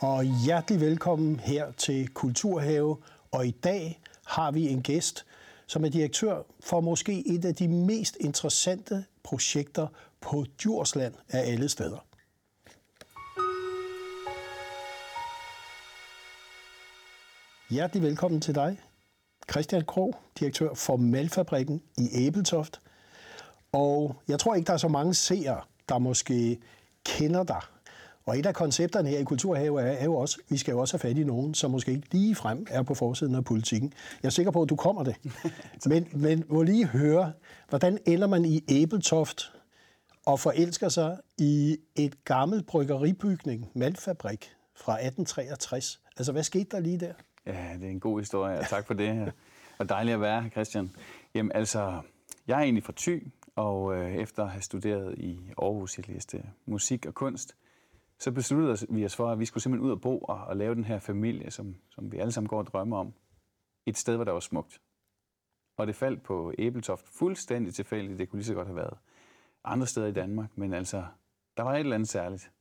og hjertelig velkommen her til Kulturhave. Og i dag har vi en gæst, som er direktør for måske et af de mest interessante projekter på Djursland af alle steder. Hjertelig velkommen til dig, Christian Krog, direktør for Malfabrikken i Æbeltoft. Og jeg tror ikke, der er så mange seere, der måske kender dig og et af koncepterne her i Kulturhave er, er jo også, vi skal jo også have fat i nogen, som måske ikke lige frem er på forsiden af politikken. Jeg er sikker på, at du kommer det. Men, men må lige høre, hvordan ender man i Æbeltoft og forelsker sig i et gammelt bryggeribygning, maltfabrik fra 1863? Altså, hvad skete der lige der? Ja, det er en god historie, og tak for det. Og dejligt at være her, Christian. Jamen altså, jeg er egentlig fra Thy, og øh, efter at have studeret i Aarhus, jeg læste musik og kunst, så besluttede vi os for, at vi skulle simpelthen ud og bo og, og lave den her familie, som, som vi alle sammen går og drømmer om, et sted, hvor der var smukt. Og det faldt på Æbeltoft fuldstændig tilfældigt. Det kunne lige så godt have været andre steder i Danmark, men altså, der var et eller andet særligt.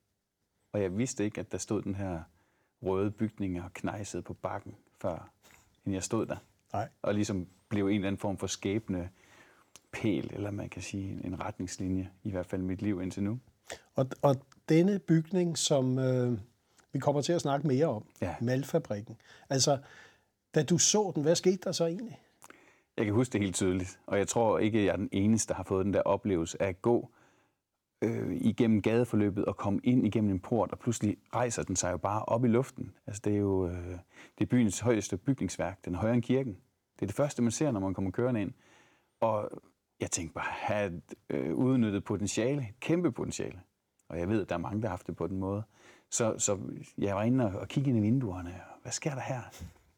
Og jeg vidste ikke, at der stod den her røde bygning og knejsede på bakken, før end jeg stod der. Nej. Og ligesom blev en eller anden form for skæbne pæl, eller man kan sige en retningslinje, i hvert fald mit liv indtil nu. Og, og denne bygning, som øh, vi kommer til at snakke mere om, ja. Malfabrikken. Altså, da du så den, hvad skete der så egentlig? Jeg kan huske det helt tydeligt, og jeg tror ikke, at jeg er den eneste, der har fået den der oplevelse af at gå øh, igennem gadeforløbet og komme ind igennem en port, og pludselig rejser den sig jo bare op i luften. Altså, det er jo øh, det er byens højeste bygningsværk, den er højere end kirken. Det er det første, man ser, når man kommer kørende ind. Og jeg tænkte bare, have øh, udnyttet potentiale, et kæmpe potentiale. Og jeg ved, at der er mange, der har haft det på den måde. Så, så jeg var inde og, og kiggede ind i vinduerne. Hvad sker der her?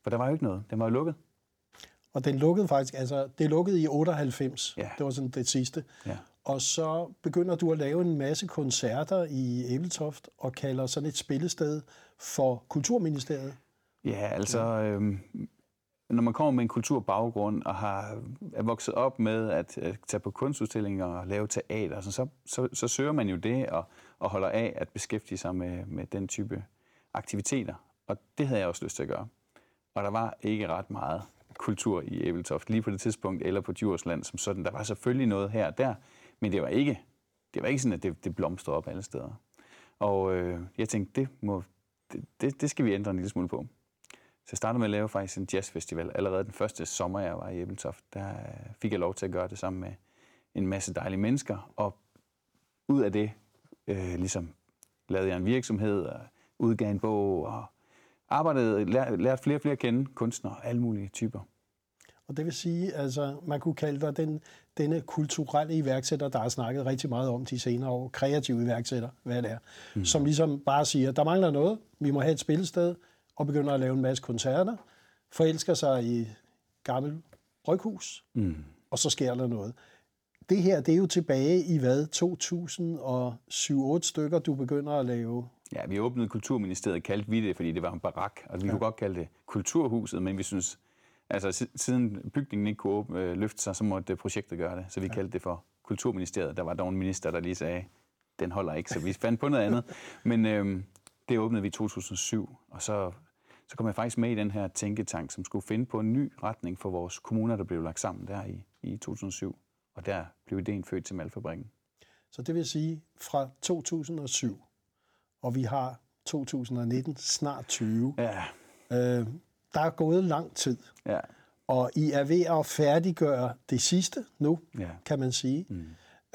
For der var jo ikke noget. Den var jo lukket. Og den lukkede faktisk, altså det lukkede i 98. Ja. Det var sådan det sidste. Ja. Og så begynder du at lave en masse koncerter i Æbeltoft og kalder sådan et spillested for Kulturministeriet. Ja, altså øh, når man kommer med en kulturbaggrund og har, er vokset op med at, at tage på kunstudstillinger og lave teater, så, så, så, så søger man jo det og, og holder af at beskæftige sig med, med den type aktiviteter. Og det havde jeg også lyst til at gøre. Og der var ikke ret meget kultur i Æbeltoft lige på det tidspunkt, eller på Djursland som sådan. Der var selvfølgelig noget her og der, men det var ikke, det var ikke sådan, at det, det blomstrede op alle steder. Og øh, jeg tænkte, det, må, det, det, det skal vi ændre en lille smule på. Så jeg startede med at lave faktisk en jazzfestival. Allerede den første sommer, jeg var i Æbeltoft, der fik jeg lov til at gøre det sammen med en masse dejlige mennesker. Og ud af det øh, ligesom lavede jeg en virksomhed og udgav en bog og arbejdede, lær, lærte flere og flere at kende, kunstnere alle mulige typer. Og det vil sige, altså man kunne kalde dig den, denne kulturelle iværksætter, der har snakket rigtig meget om de senere år, kreative iværksætter, hvad det er, mm. som ligesom bare siger, der mangler noget, vi må have et spillested, og begynder at lave en masse koncerter, forelsker sig i et gammelt bryghus, mm. og så sker der noget. Det her, det er jo tilbage i hvad, 2007-8 stykker, du begynder at lave? Ja, vi åbnede Kulturministeriet, kaldte vi det, fordi det var en barak, og vi ja. kunne godt kalde det Kulturhuset, men vi synes, altså siden bygningen ikke kunne åbne, øh, løfte sig, så måtte projektet gøre det, så vi ja. kaldte det for Kulturministeriet. Der var dog en minister, der lige sagde, den holder ikke, så vi fandt på noget andet. Men øhm, det åbnede vi i 2007, og så, så kom jeg faktisk med i den her tænketank, som skulle finde på en ny retning for vores kommuner, der blev lagt sammen der i, i 2007. Og der blev ideen født til Malfabrikken. Så det vil sige, fra 2007, og vi har 2019, snart 20, ja. øh, der er gået lang tid. Ja. Og I er ved at færdiggøre det sidste nu, ja. kan man sige. Mm.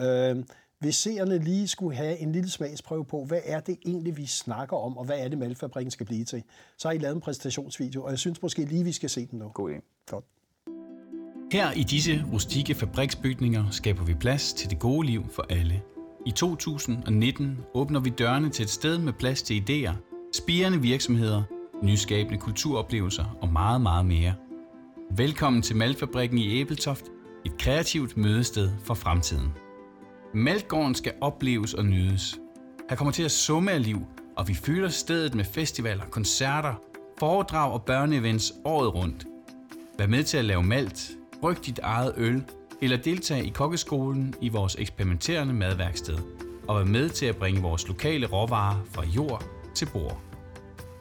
Øh, hvis seerne lige skulle have en lille smagsprøve på, hvad er det egentlig, vi snakker om, og hvad er det, Malfabrikken skal blive til, så har I lavet en præsentationsvideo, og jeg synes måske lige, vi skal se den nu. God idé. Godt. Her i disse rustikke fabriksbygninger skaber vi plads til det gode liv for alle. I 2019 åbner vi dørene til et sted med plads til idéer, spirende virksomheder, nyskabende kulturoplevelser og meget, meget mere. Velkommen til Malfabrikken i Æbeltoft, et kreativt mødested for fremtiden. Maltgården skal opleves og nydes. Her kommer til at summe af liv, og vi fylder stedet med festivaler, koncerter, foredrag og børneevents året rundt. Vær med til at lave malt, bryg dit eget øl, eller deltage i kokkeskolen i vores eksperimenterende madværksted, og vær med til at bringe vores lokale råvarer fra jord til bord.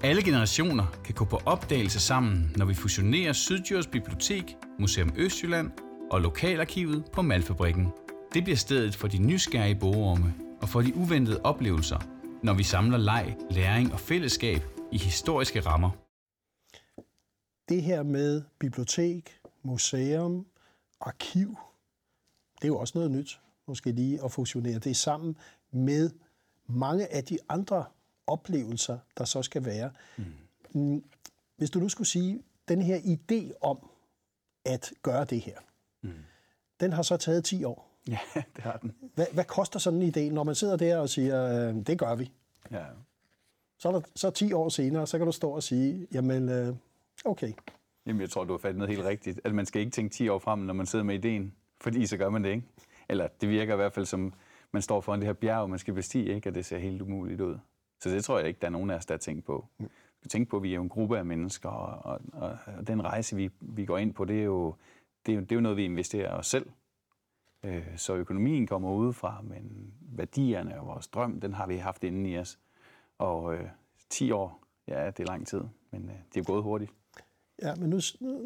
Alle generationer kan gå på opdagelse sammen, når vi fusionerer Syddjurs Bibliotek, Museum Østjylland og Lokalarkivet på Malfabrikken. Det bliver stedet for de nysgerrige bogorme og for de uventede oplevelser, når vi samler leg, læring og fællesskab i historiske rammer. Det her med bibliotek, museum, arkiv, det er jo også noget nyt, måske lige at fusionere det sammen med mange af de andre oplevelser, der så skal være. Mm. Hvis du nu skulle sige, den her idé om at gøre det her, mm. den har så taget 10 år. Ja, det har den. Hvad, hvad koster sådan en idé, når man sidder der og siger, øh, det gør vi? Ja. Så, er der, så 10 år senere, så kan du stå og sige, jamen, øh, okay. Jamen, jeg tror, du har fattet noget helt rigtigt. At man skal ikke tænke 10 år frem, når man sidder med ideen. Fordi så gør man det ikke. Eller det virker i hvert fald som, man står foran det her bjerg, man skal bestige, ikke? og det ser helt umuligt ud. Så det tror jeg ikke, der er nogen af os, der har tænkt på. Vi skal tænke på, at vi er jo en gruppe af mennesker, og, og, og, og den rejse, vi, vi går ind på, det er, jo, det, er jo, det er jo noget, vi investerer os selv. Øh, så økonomien kommer udefra, men værdierne og vores drøm, den har vi haft inde i os. Og øh, 10 år, ja, det er lang tid, men øh, det er gået hurtigt. Ja, men nu,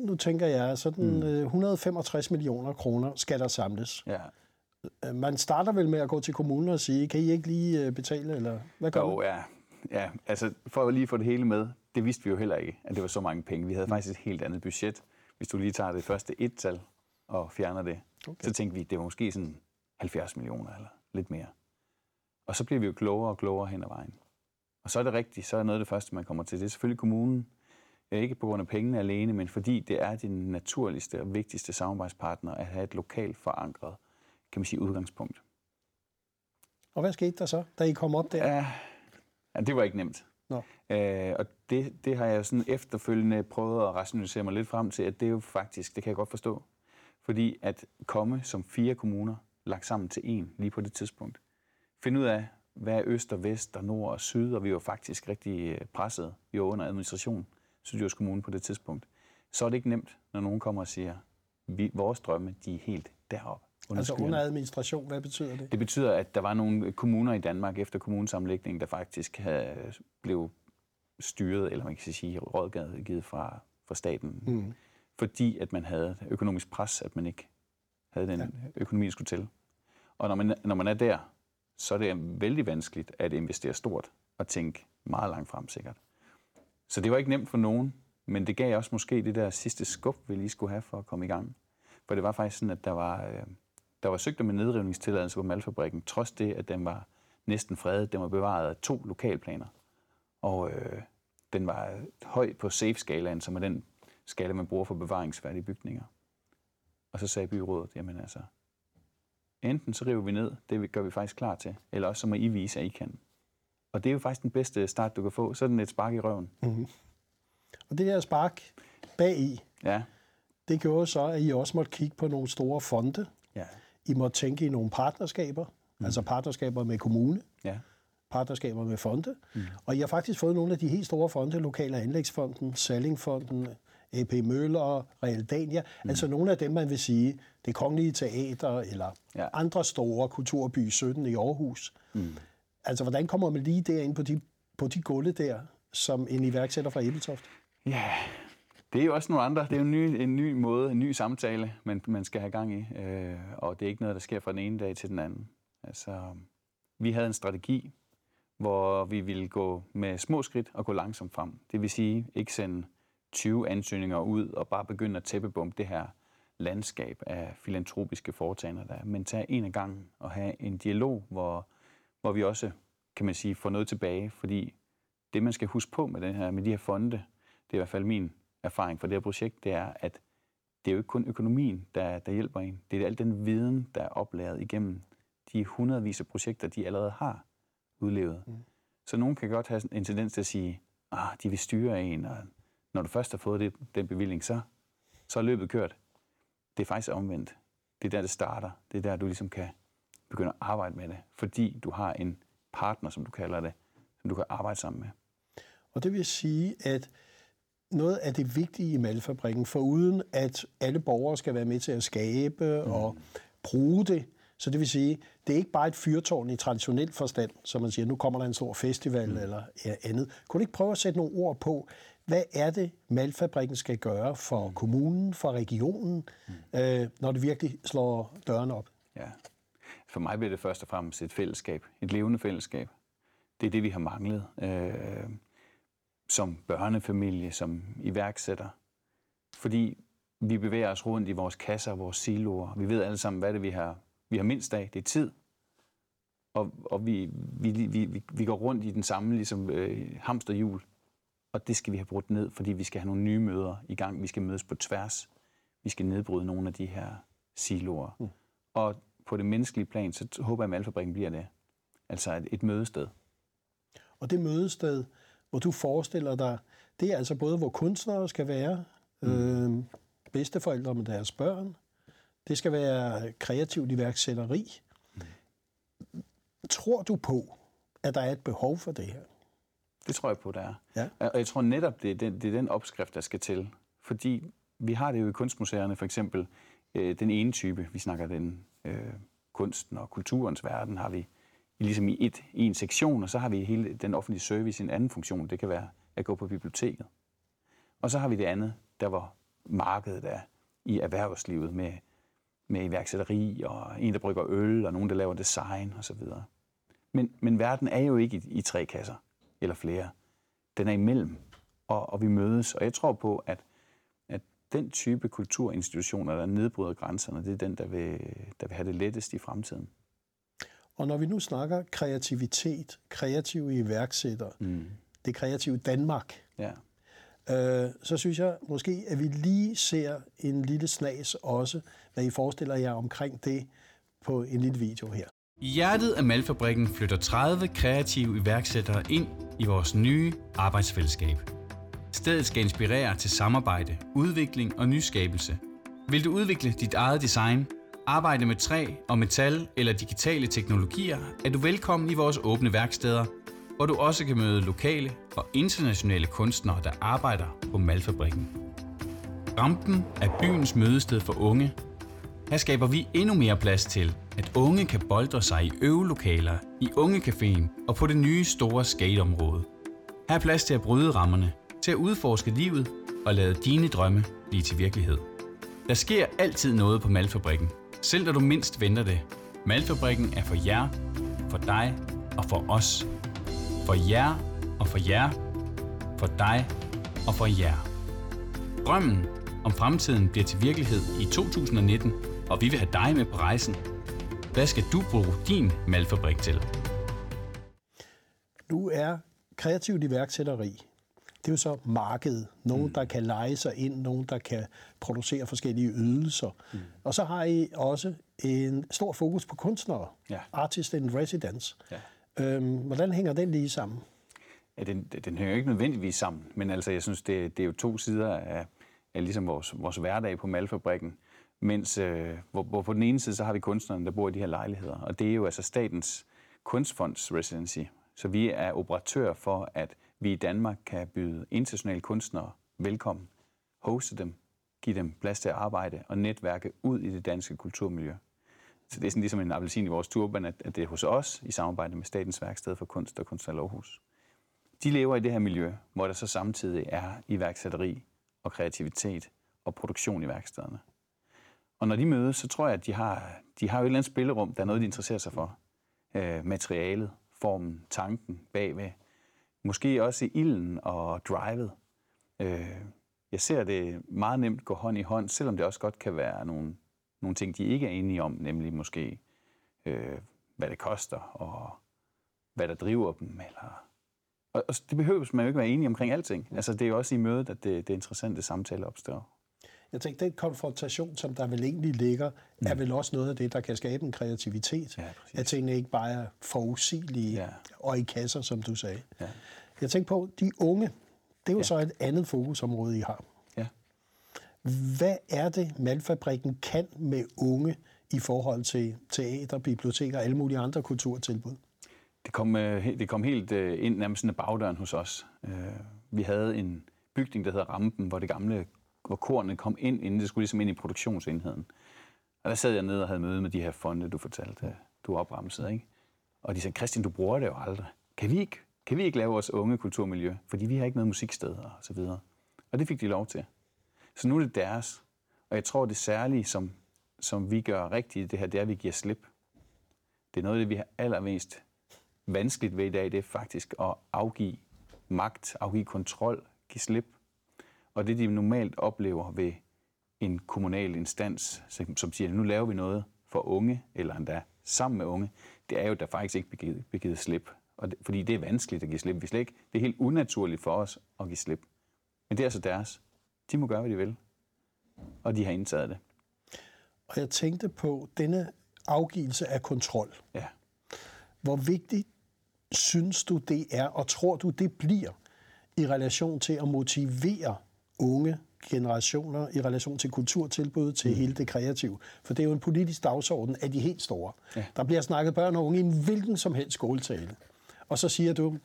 nu tænker jeg, sådan mm. 165 millioner kroner skal der samles. Ja. Man starter vel med at gå til kommunen og sige, kan I ikke lige betale, eller hvad gør Jo, ja. ja. Altså, for at lige få det hele med, det vidste vi jo heller ikke, at det var så mange penge. Vi havde mm. faktisk et helt andet budget. Hvis du lige tager det første et-tal og fjerner det, okay. så tænkte vi, det var måske sådan 70 millioner eller lidt mere. Og så bliver vi jo klogere og klogere hen ad vejen. Og så er det rigtigt, så er noget af det første, man kommer til. Det er selvfølgelig kommunen, ikke på grund af pengene alene, men fordi det er din naturligste og vigtigste samarbejdspartner at have et lokalt forankret, kan man sige, udgangspunkt. Og hvad skete der så, da I kom op der? Ja, ja det var ikke nemt. Nå. Øh, og det, det har jeg sådan efterfølgende prøvet at rationalisere mig lidt frem til, at det er jo faktisk, det kan jeg godt forstå. Fordi at komme som fire kommuner lagt sammen til en lige på det tidspunkt. Finde ud af, hvad er øst og vest og nord og syd, og vi var faktisk rigtig øh, presset. Vi var under administration. Syddjurs Kommune på det tidspunkt, så er det ikke nemt, når nogen kommer og siger, vi, vores drømme, de er helt deroppe. Under altså under administration, hvad betyder det? Det betyder, at der var nogle kommuner i Danmark efter kommunesammenlægningen, der faktisk havde, blev styret, eller man kan sige rådgivet fra, fra staten. Mm. Fordi at man havde økonomisk pres, at man ikke havde den ja. økonomi, der skulle til. Og når man, når man er der, så er det vældig vanskeligt at investere stort og tænke meget langt frem sikkert. Så det var ikke nemt for nogen, men det gav også måske det der sidste skub, vi lige skulle have for at komme i gang. For det var faktisk sådan, at der var, øh, der var søgt om en nedrivningstilladelse på Malfabrikken, trods det, at den var næsten fredet. Den var bevaret af to lokalplaner. Og øh, den var høj på safe-skalaen, som er den skala, man bruger for bevaringsværdige bygninger. Og så sagde byrådet, jamen altså, enten så river vi ned, det gør vi faktisk klar til, eller også så må I vise, at I kan. Og det er jo faktisk den bedste start, du kan få. Sådan et spark i røven. Mm-hmm. Og det her spark bag i, ja. det gjorde så, at I også måtte kigge på nogle store fonde. Ja. I måtte tænke i nogle partnerskaber, mm. altså partnerskaber med kommune, ja. partnerskaber med fonde. Mm. Og I har faktisk fået nogle af de helt store fonde, Lokale Anlægsfonden, Sallingfonden, AP Møller, Realdania, mm. altså nogle af dem, man vil sige, det kongelige teater eller ja. andre store kulturby 17 i Aarhus. Mm. Altså, hvordan kommer man lige derind på de, på de gulve der, som en iværksætter fra Ebeltoft? Ja, det er jo også nogle andre. Det er jo en ny, en ny måde, en ny samtale, man, man skal have gang i. Øh, og det er ikke noget, der sker fra den ene dag til den anden. Altså, vi havde en strategi, hvor vi ville gå med små skridt og gå langsomt frem. Det vil sige, ikke sende 20 ansøgninger ud og bare begynde at tæppebombe det her landskab af filantropiske foretagender der, men tage en af gangen og have en dialog, hvor hvor vi også, kan man sige, får noget tilbage, fordi det, man skal huske på med, den her, med de her fonde, det er i hvert fald min erfaring fra det her projekt, det er, at det er jo ikke kun økonomien, der, der hjælper en. Det er al den viden, der er oplæret igennem de hundredvis af projekter, de allerede har udlevet. Mm. Så nogen kan godt have en tendens til at sige, ah, de vil styre en, og når du først har fået det, den bevilling, så, så er løbet kørt. Det er faktisk omvendt. Det er der, det starter. Det er der, du ligesom kan begynder at arbejde med det, fordi du har en partner, som du kalder det, som du kan arbejde sammen med. Og det vil sige, at noget af det vigtige i Malfabrikken, for uden at alle borgere skal være med til at skabe mm. og bruge det, Så det vil sige, det er ikke bare et fyrtårn i traditionel forstand, som man siger, nu kommer der en stor festival mm. eller ja, andet. Kunne du ikke prøve at sætte nogle ord på, hvad er det, Malfabrikken skal gøre for mm. kommunen, for regionen, mm. øh, når det virkelig slår døren op? Ja. For mig bliver det først og fremmest et fællesskab, et levende fællesskab. Det er det, vi har manglet øh, som børnefamilie, som iværksætter. Fordi vi bevæger os rundt i vores kasser, vores siloer. Vi ved alle sammen, hvad det vi har, vi har mindst af. Det er tid. Og, og vi, vi, vi, vi går rundt i den samme ligesom, øh, hamsterhjul. Og det skal vi have brudt ned, fordi vi skal have nogle nye møder i gang. Vi skal mødes på tværs. Vi skal nedbryde nogle af de her siloer. Mm. Og på det menneskelige plan, så håber jeg, at Malfabrikken bliver det. Altså et, et mødested. Og det mødested, hvor du forestiller dig, det er altså både, hvor kunstnere skal være, mm. øh, bedsteforældre med deres børn, det skal være kreativt iværksætteri. Mm. Tror du på, at der er et behov for det her? Det tror jeg på, der er. Ja. Og jeg tror netop, det er, den, det er den opskrift, der skal til. Fordi vi har det jo i kunstmuseerne, for eksempel øh, den ene type, vi snakker den øh, kunsten og kulturens verden, har vi ligesom i, et, i en sektion, og så har vi hele den offentlige service i en anden funktion. Det kan være at gå på biblioteket. Og så har vi det andet, der hvor markedet er i erhvervslivet med, med iværksætteri og en, der brygger øl, og nogen, der laver design osv. Men, men verden er jo ikke i, i tre kasser eller flere. Den er imellem, og, og vi mødes. Og jeg tror på, at, at den type kulturinstitutioner, der nedbryder grænserne, det er den, der vil, der vil have det lettest i fremtiden. Og når vi nu snakker kreativitet, kreative iværksættere, mm. det kreative Danmark, ja. øh, så synes jeg måske, at vi lige ser en lille snas også, hvad I forestiller jer omkring det på en lille video her. I hjertet af Malfabrikken flytter 30 kreative iværksættere ind i vores nye arbejdsfællesskab. Stedet skal inspirere til samarbejde, udvikling og nyskabelse. Vil du udvikle dit eget design, arbejde med træ og metal eller digitale teknologier, er du velkommen i vores åbne værksteder, hvor du også kan møde lokale og internationale kunstnere, der arbejder på Malfabrikken. Rampen er byens mødested for unge. Her skaber vi endnu mere plads til, at unge kan boldre sig i øvelokaler, i Ungecaféen og på det nye store skateområde. Her er plads til at bryde rammerne, til at udforske livet og lade dine drømme blive til virkelighed. Der sker altid noget på Malfabrikken, selv når du mindst venter det. Malfabrikken er for jer, for dig og for os. For jer og for jer. For dig og for jer. Drømmen om fremtiden bliver til virkelighed i 2019, og vi vil have dig med på rejsen. Hvad skal du bruge din malfabrik til? Du er kreativt iværksætteri det er jo så markedet. Nogen, mm. der kan lege sig ind, nogen, der kan producere forskellige ydelser. Mm. Og så har I også en stor fokus på kunstnere. Ja. Artist in residence. Ja. Øhm, hvordan hænger den lige sammen? Ja, den, den hænger ikke nødvendigvis sammen, men altså, jeg synes, det, det er jo to sider af, af ligesom vores, vores hverdag på Malfabrikken. Mens, øh, hvor, hvor på den ene side, så har vi kunstnerne, der bor i de her lejligheder. Og det er jo altså statens kunstfonds residency. Så vi er operatør for, at vi i Danmark kan byde internationale kunstnere velkommen, hoste dem, give dem plads til at arbejde og netværke ud i det danske kulturmiljø. Så det er sådan ligesom en appelsin i vores turban, at det er hos os i samarbejde med Statens Værksted for Kunst og Kunst Aarhus. De lever i det her miljø, hvor der så samtidig er iværksætteri og kreativitet og produktion i værkstederne. Og når de mødes, så tror jeg, at de har, de har jo et eller andet spillerum, der er noget, de interesserer sig for. Øh, materialet, formen, tanken bagved, Måske også i ilden og drivet. Øh, jeg ser det meget nemt gå hånd i hånd, selvom det også godt kan være nogle, nogle ting, de ikke er enige om, nemlig måske, øh, hvad det koster, og hvad der driver dem. Eller... Og, og det behøves man jo ikke være enige omkring alting. Altså, det er jo også i mødet, at det, det interessante samtale opstår. Jeg tænker, den konfrontation, som der vel egentlig ligger, mm. er vel også noget af det, der kan skabe en kreativitet. Ja, at tingene ikke bare er forudsigelige ja. og i kasser, som du sagde. Ja. Jeg tænker på, de unge, det er jo ja. så et andet fokusområde, I har. Ja. Hvad er det, Malfabrikken kan med unge i forhold til teater, biblioteker og alle mulige andre kulturtilbud? Det kom, øh, det kom helt øh, ind nærmest af bagdøren hos os. Øh, vi havde en bygning, der hedder Rampen, hvor det gamle hvor kornet kom ind, inden det skulle ligesom ind i produktionsenheden. Og der sad jeg ned og havde møde med de her fonde, du fortalte, du opremsede, ikke? Og de sagde, Christian, du bruger det jo aldrig. Kan vi ikke, kan vi ikke lave vores unge kulturmiljø? Fordi vi har ikke noget musiksted og så videre. Og det fik de lov til. Så nu er det deres. Og jeg tror, det særlige, som, som vi gør rigtigt i det her, det er, at vi giver slip. Det er noget af det, vi har allermest vanskeligt ved i dag, det er faktisk at afgive magt, afgive kontrol, give slip. Og det, de normalt oplever ved en kommunal instans, som siger, nu laver vi noget for unge, eller endda sammen med unge, det er jo, at der faktisk ikke bliver givet, bliver givet slip. Og det, fordi det er vanskeligt at give slip. Vi slet ikke, det er helt unaturligt for os at give slip. Men det er altså deres. De må gøre, hvad de vil. Og de har indtaget det. Og jeg tænkte på denne afgivelse af kontrol. Ja. Hvor vigtigt synes du, det er, og tror du, det bliver i relation til at motivere unge generationer i relation til kulturtilbud, til mm. hele det kreative. For det er jo en politisk dagsorden af de helt store. Ja. Der bliver snakket børn og unge i en hvilken som helst skoletale. Og så siger du,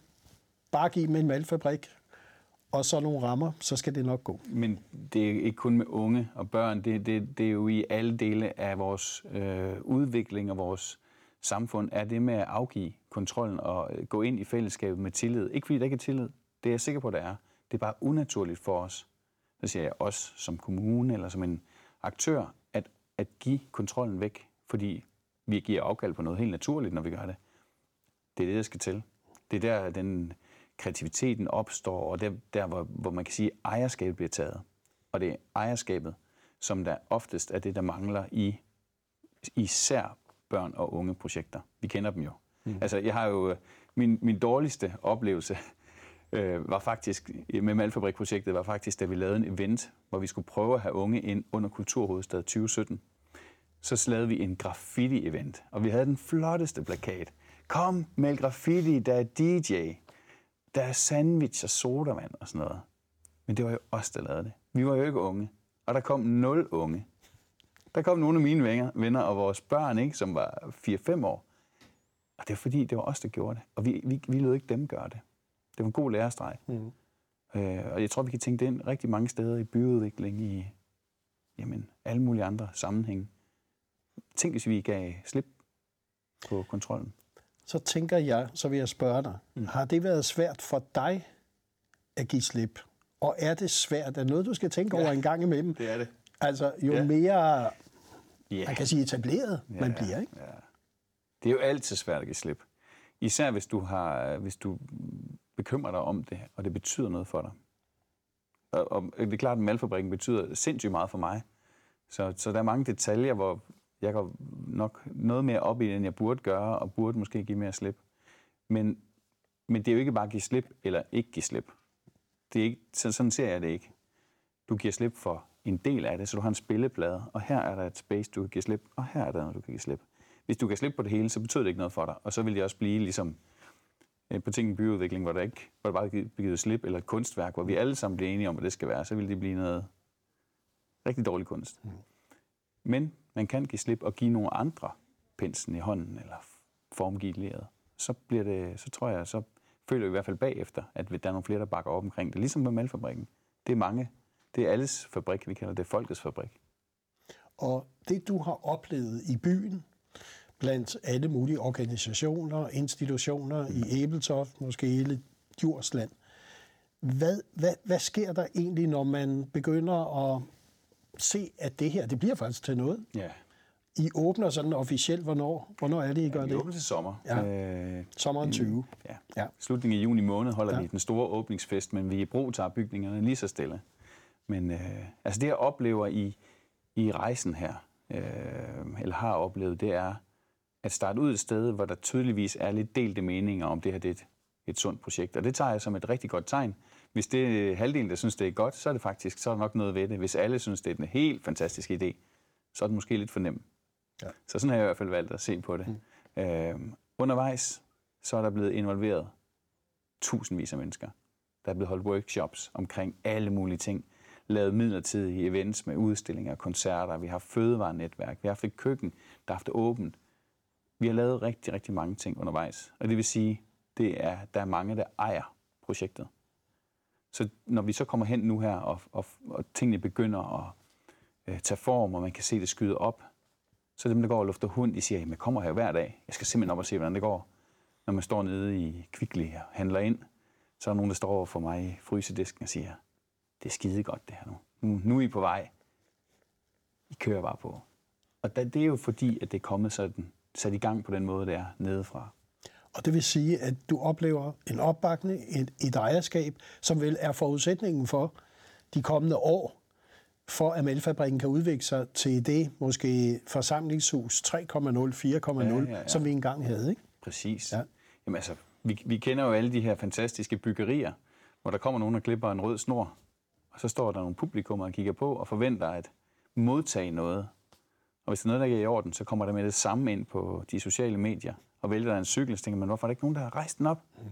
bare giv dem en malfabrik, og så nogle rammer, så skal det nok gå. Men det er ikke kun med unge og børn, det, det, det er jo i alle dele af vores øh, udvikling og vores samfund, er det med at afgive kontrollen og øh, gå ind i fællesskabet med tillid. Ikke fordi der ikke er tillid, det er jeg sikker på, der er. Det er bare unaturligt for os, så siger jeg os som kommune eller som en aktør, at, at give kontrollen væk, fordi vi giver afkald på noget helt naturligt, når vi gør det. Det er det, der skal til. Det er der, den kreativiteten opstår, og der, der hvor, hvor man kan sige, at ejerskabet bliver taget. Og det er ejerskabet, som der oftest er det, der mangler i især børn og unge projekter. Vi kender dem jo. Mm. Altså, jeg har jo min, min dårligste oplevelse øh, var faktisk, med Malfabrik-projektet, var faktisk, da vi lavede en event, hvor vi skulle prøve at have unge ind under Kulturhovedstad 2017. Så lavede vi en graffiti-event, og vi havde den flotteste plakat. Kom, med graffiti, der er DJ, der er sandwich og sodavand og sådan noget. Men det var jo os, der lavede det. Vi var jo ikke unge, og der kom nul unge. Der kom nogle af mine venner og vores børn, ikke, som var 4-5 år. Og det var fordi, det var os, der gjorde det. Og vi, vi, vi lød ikke dem gøre det. Det var en god lærestreg. Mm. Øh, og jeg tror, vi kan tænke det ind rigtig mange steder i byudvikling, i jamen, alle mulige andre sammenhænge. Tænk, hvis vi gav slip på kontrollen. Så tænker jeg, så vil jeg spørge dig, mm. har det været svært for dig at give slip? Og er det svært? Er det noget, du skal tænke ja, over en gang imellem? det er det. Altså, jo ja. mere, yeah. man kan sige, etableret ja, man bliver, ikke? Ja. Det er jo altid svært at give slip. Især hvis du, har, hvis du bekymrer dig om det, og det betyder noget for dig. Og, og det er klart, at malfabrikken betyder sindssygt meget for mig. Så, så der er mange detaljer, hvor jeg går nok noget mere op i det, end jeg burde gøre, og burde måske give mere slip. Men, men det er jo ikke bare at give slip, eller ikke give slip. Det er ikke, sådan ser jeg det ikke. Du giver slip for en del af det, så du har en spilleplade, og her er der et space, du kan give slip, og her er der noget, du kan give slip. Hvis du kan slippe på det hele, så betyder det ikke noget for dig, og så vil det også blive ligesom øh, på ting i byudvikling, hvor der ikke hvor der bare bliver givet slip, eller et kunstværk, hvor vi alle sammen bliver enige om, hvad det skal være, så vil det blive noget rigtig dårlig kunst. Mm. Men man kan give slip og give nogle andre pensen i hånden, eller formgive Så, bliver det, så tror jeg, så føler vi i hvert fald bagefter, at der er nogle flere, der bakker op omkring det. Ligesom med malfabrikken. Det er mange. Det er alles fabrik, vi kalder det folkets fabrik. Og det, du har oplevet i byen, blandt alle mulige organisationer, institutioner mm. i Æbeltoft, måske hele Djursland. Hvad, hvad, hvad sker der egentlig, når man begynder at se, at det her, det bliver faktisk til noget? Ja. I åbner sådan officielt, hvornår, hvornår er det, I gør ja, det? Vi åbner til sommer. Ja. Øh, Sommeren 20. Ja. ja. Slutningen af juni måned holder ja. vi den store åbningsfest, men vi brug tager bygningerne lige så stille. Men øh, altså det, jeg oplever i, i rejsen her, øh, eller har oplevet, det er, at starte ud et sted, hvor der tydeligvis er lidt delte meninger om det her det er et, et sundt projekt. Og det tager jeg som et rigtig godt tegn. Hvis det er halvdelen, der synes, det er godt, så er det faktisk så er der nok noget ved det. Hvis alle synes, det er en helt fantastisk idé, så er det måske lidt for nemt. Ja. Så sådan har jeg i hvert fald valgt at se på det. Mm. Øh, undervejs, så er der blevet involveret tusindvis af mennesker. Der er blevet holdt workshops omkring alle mulige ting. Lavet midlertidige events med udstillinger, koncerter. Vi har fødevarenetværk. Vi har haft et køkken, der har haft åbent. Vi har lavet rigtig, rigtig mange ting undervejs. Og det vil sige, det er, der er mange, der ejer projektet. Så når vi så kommer hen nu her, og, og, og tingene begynder at øh, tage form, og man kan se det skyde op, Så dem, der går og lufter hund, de siger, at jeg kommer her hver dag. Jeg skal simpelthen op og se, hvordan det går. Når man står nede i Kvickly og handler ind, så er der nogen, der står over for mig i frysedisken og siger, det er skide godt det her nu. Nu, nu er I på vej. I kører bare på. Og det er jo fordi, at det er kommet sådan, sat i gang på den måde, det er nedefra. Og det vil sige, at du oplever en opbakning, et, et ejerskab, som vel er forudsætningen for de kommende år, for at Mælfabrikken kan udvikle sig til det måske forsamlingshus 3,0, 4,0, ja, ja, ja. som vi engang havde. Ikke? Præcis. Ja. Jamen altså, vi, vi kender jo alle de her fantastiske byggerier, hvor der kommer nogen og klipper en rød snor, og så står der nogle publikum og kigger på og forventer at modtage noget. Og hvis der er noget, der ikke er i orden, så kommer der med det samme ind på de sociale medier og vælter der en cykel, så tænker man, hvorfor er der ikke nogen, der har rejst den op? Mm.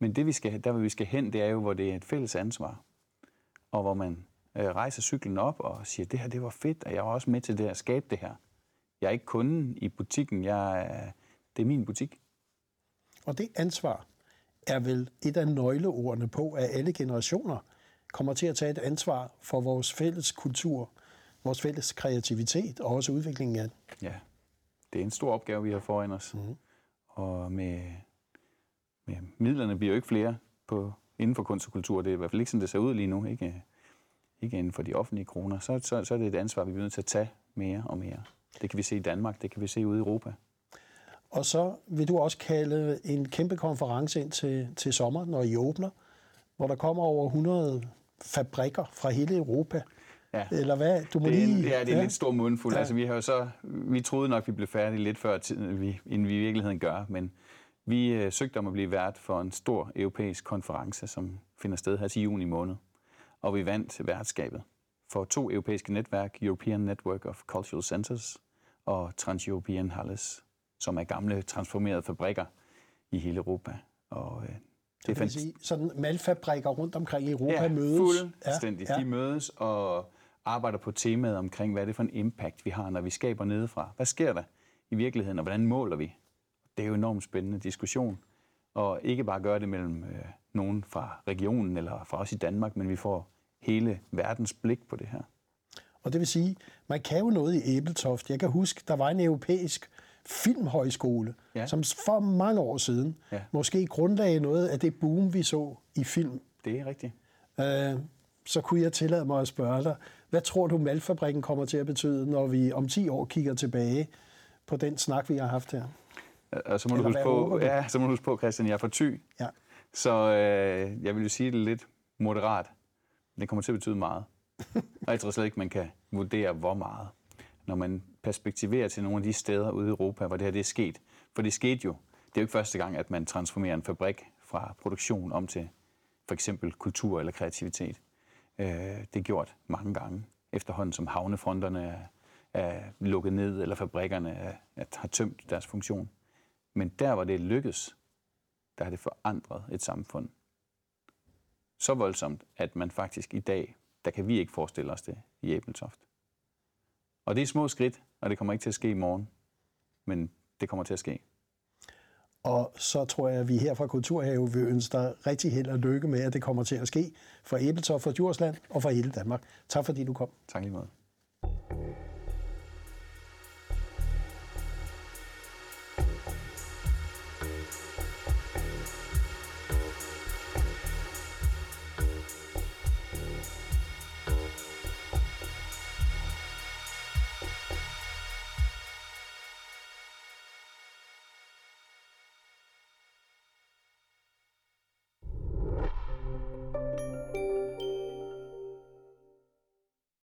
Men det, vi skal, der, hvor vi skal hen, det er jo, hvor det er et fælles ansvar. Og hvor man øh, rejser cyklen op og siger, det her, det var fedt, og jeg var også med til det at skabe det her. Jeg er ikke kunden i butikken, jeg er, det er min butik. Og det ansvar er vel et af nøgleordene på, at alle generationer kommer til at tage et ansvar for vores fælles kultur, vores fælles kreativitet og også udviklingen af den. Ja, det er en stor opgave, vi har foran os. Mm. Og med, med midlerne bliver jo ikke flere på, inden for kunst og kultur. Det er i hvert fald ikke sådan, det ser ud lige nu. Ikke, ikke inden for de offentlige kroner. Så, så, så er det et ansvar, vi er nødt til at tage mere og mere. Det kan vi se i Danmark, det kan vi se ude i Europa. Og så vil du også kalde en kæmpe konference ind til, til sommer, når I åbner, hvor der kommer over 100 fabrikker fra hele Europa. Ja. Eller hvad? Du må det er, lige... Ja, det er en ja. lidt stor mundfuld. Ja. Altså, vi, har jo så, vi troede nok, vi blev færdige lidt før, end vi, end vi i virkeligheden gør, men vi øh, søgte om at blive vært for en stor europæisk konference, som finder sted her til juni måned. Og vi vandt værtskabet for to europæiske netværk, European Network of Cultural Centers og Trans-European Halles, som er gamle transformerede fabrikker i hele Europa. Og øh, det, vil sige, sådan malfabrikker rundt omkring i Europa ja, mødes. fuldstændig. Ja, ja. De mødes og arbejder på temaet omkring, hvad er det for en impact, vi har, når vi skaber nedefra. Hvad sker der i virkeligheden, og hvordan måler vi? Det er jo en enormt spændende diskussion. Og ikke bare gøre det mellem øh, nogen fra regionen eller fra os i Danmark, men vi får hele verdens blik på det her. Og det vil sige, man kan jo noget i Æbeltoft. Jeg kan huske, der var en europæisk filmhøjskole, ja. som for mange år siden ja. måske grundlagde noget af det boom, vi så i film. Det er rigtigt. Øh, så kunne jeg tillade mig at spørge dig, hvad tror du, Malfabrikken kommer til at betyde, når vi om 10 år kigger tilbage på den snak, vi har haft her? Og så må, du huske på, ja, så må du huske på, Christian, jeg er for ty. Ja. Så øh, jeg vil jo sige det lidt moderat. Det kommer til at betyde meget. Og jeg tror slet ikke, man kan vurdere, hvor meget. Når man perspektiverer til nogle af de steder ude i Europa, hvor det her det er sket. For det skete jo. Det er jo ikke første gang, at man transformerer en fabrik fra produktion om til for eksempel kultur eller kreativitet. Øh, det er gjort mange gange efterhånden, som havnefronterne er, er lukket ned, eller fabrikkerne er, er, har tømt deres funktion. Men der, hvor det lykkes, der har det forandret et samfund. Så voldsomt, at man faktisk i dag, der kan vi ikke forestille os det i Æbeltoft. Og det er små skridt, og det kommer ikke til at ske i morgen, men det kommer til at ske. Og så tror jeg, at vi her fra Kulturhave vil ønske dig rigtig held og lykke med, at det kommer til at ske for Æbeltoft, for Djursland og for hele Danmark. Tak fordi du kom. Tak lige meget.